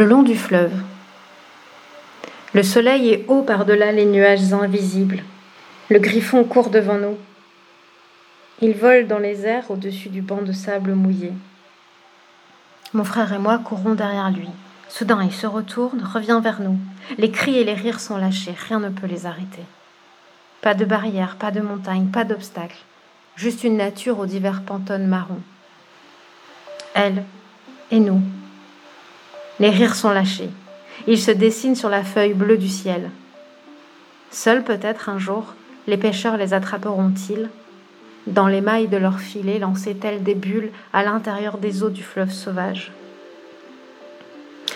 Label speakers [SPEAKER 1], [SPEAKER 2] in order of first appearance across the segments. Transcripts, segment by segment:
[SPEAKER 1] Le long du fleuve. Le soleil est haut par-delà les nuages invisibles. Le griffon court devant nous. Il vole dans les airs au-dessus du banc de sable mouillé. Mon frère et moi courons derrière lui. Soudain, il se retourne, revient vers nous. Les cris et les rires sont lâchés, rien ne peut les arrêter. Pas de barrière, pas de montagne, pas d'obstacle, juste une nature aux divers pantones marrons. Elle et nous. Les rires sont lâchés. Ils se dessinent sur la feuille bleue du ciel. Seuls peut-être un jour, les pêcheurs les attraperont-ils? Dans les mailles de leurs filets lancés tels des bulles à l'intérieur des eaux du fleuve sauvage?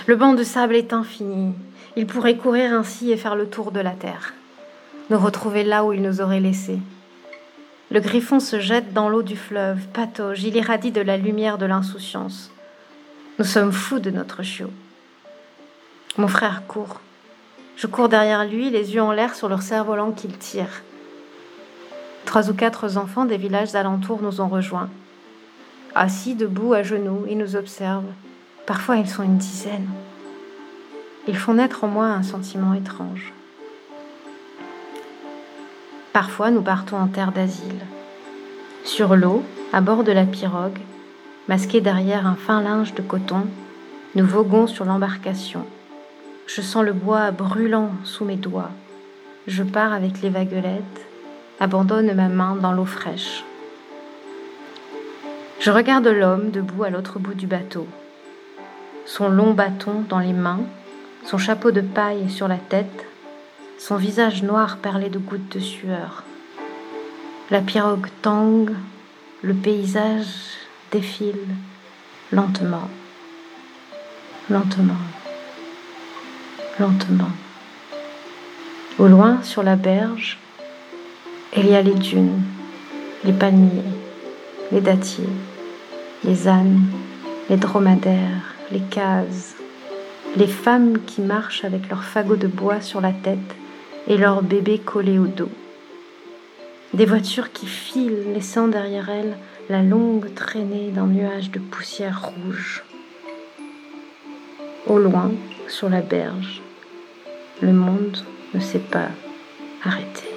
[SPEAKER 1] Le banc de sable est infini. Il pourrait courir ainsi et faire le tour de la terre, nous retrouver là où il nous aurait laissés. Le griffon se jette dans l'eau du fleuve, patauge, il irradie de la lumière de l'insouciance. Nous sommes fous de notre chiot. Mon frère court. Je cours derrière lui, les yeux en l'air sur leur cerf-volant qu'il tire. Trois ou quatre enfants des villages alentours nous ont rejoints. Assis debout à genoux, ils nous observent. Parfois ils sont une dizaine. Ils font naître en moi un sentiment étrange. Parfois nous partons en terre d'asile. Sur l'eau, à bord de la pirogue, masqué derrière un fin linge de coton, nous voguons sur l'embarcation. Je sens le bois brûlant sous mes doigts. Je pars avec les vaguelettes abandonne ma main dans l'eau fraîche. Je regarde l'homme debout à l'autre bout du bateau, son long bâton dans les mains, son chapeau de paille sur la tête, son visage noir perlé de gouttes de sueur. La pirogue tangue, le paysage défile lentement, lentement, lentement. Au loin, sur la berge, il y a les dunes, les palmiers, les dattiers, les ânes, les dromadaires, les cases, les femmes qui marchent avec leurs fagots de bois sur la tête et leurs bébés collés au dos. Des voitures qui filent, laissant derrière elles la longue traînée d'un nuage de poussière rouge. Au loin, sur la berge, le monde ne s'est pas arrêté.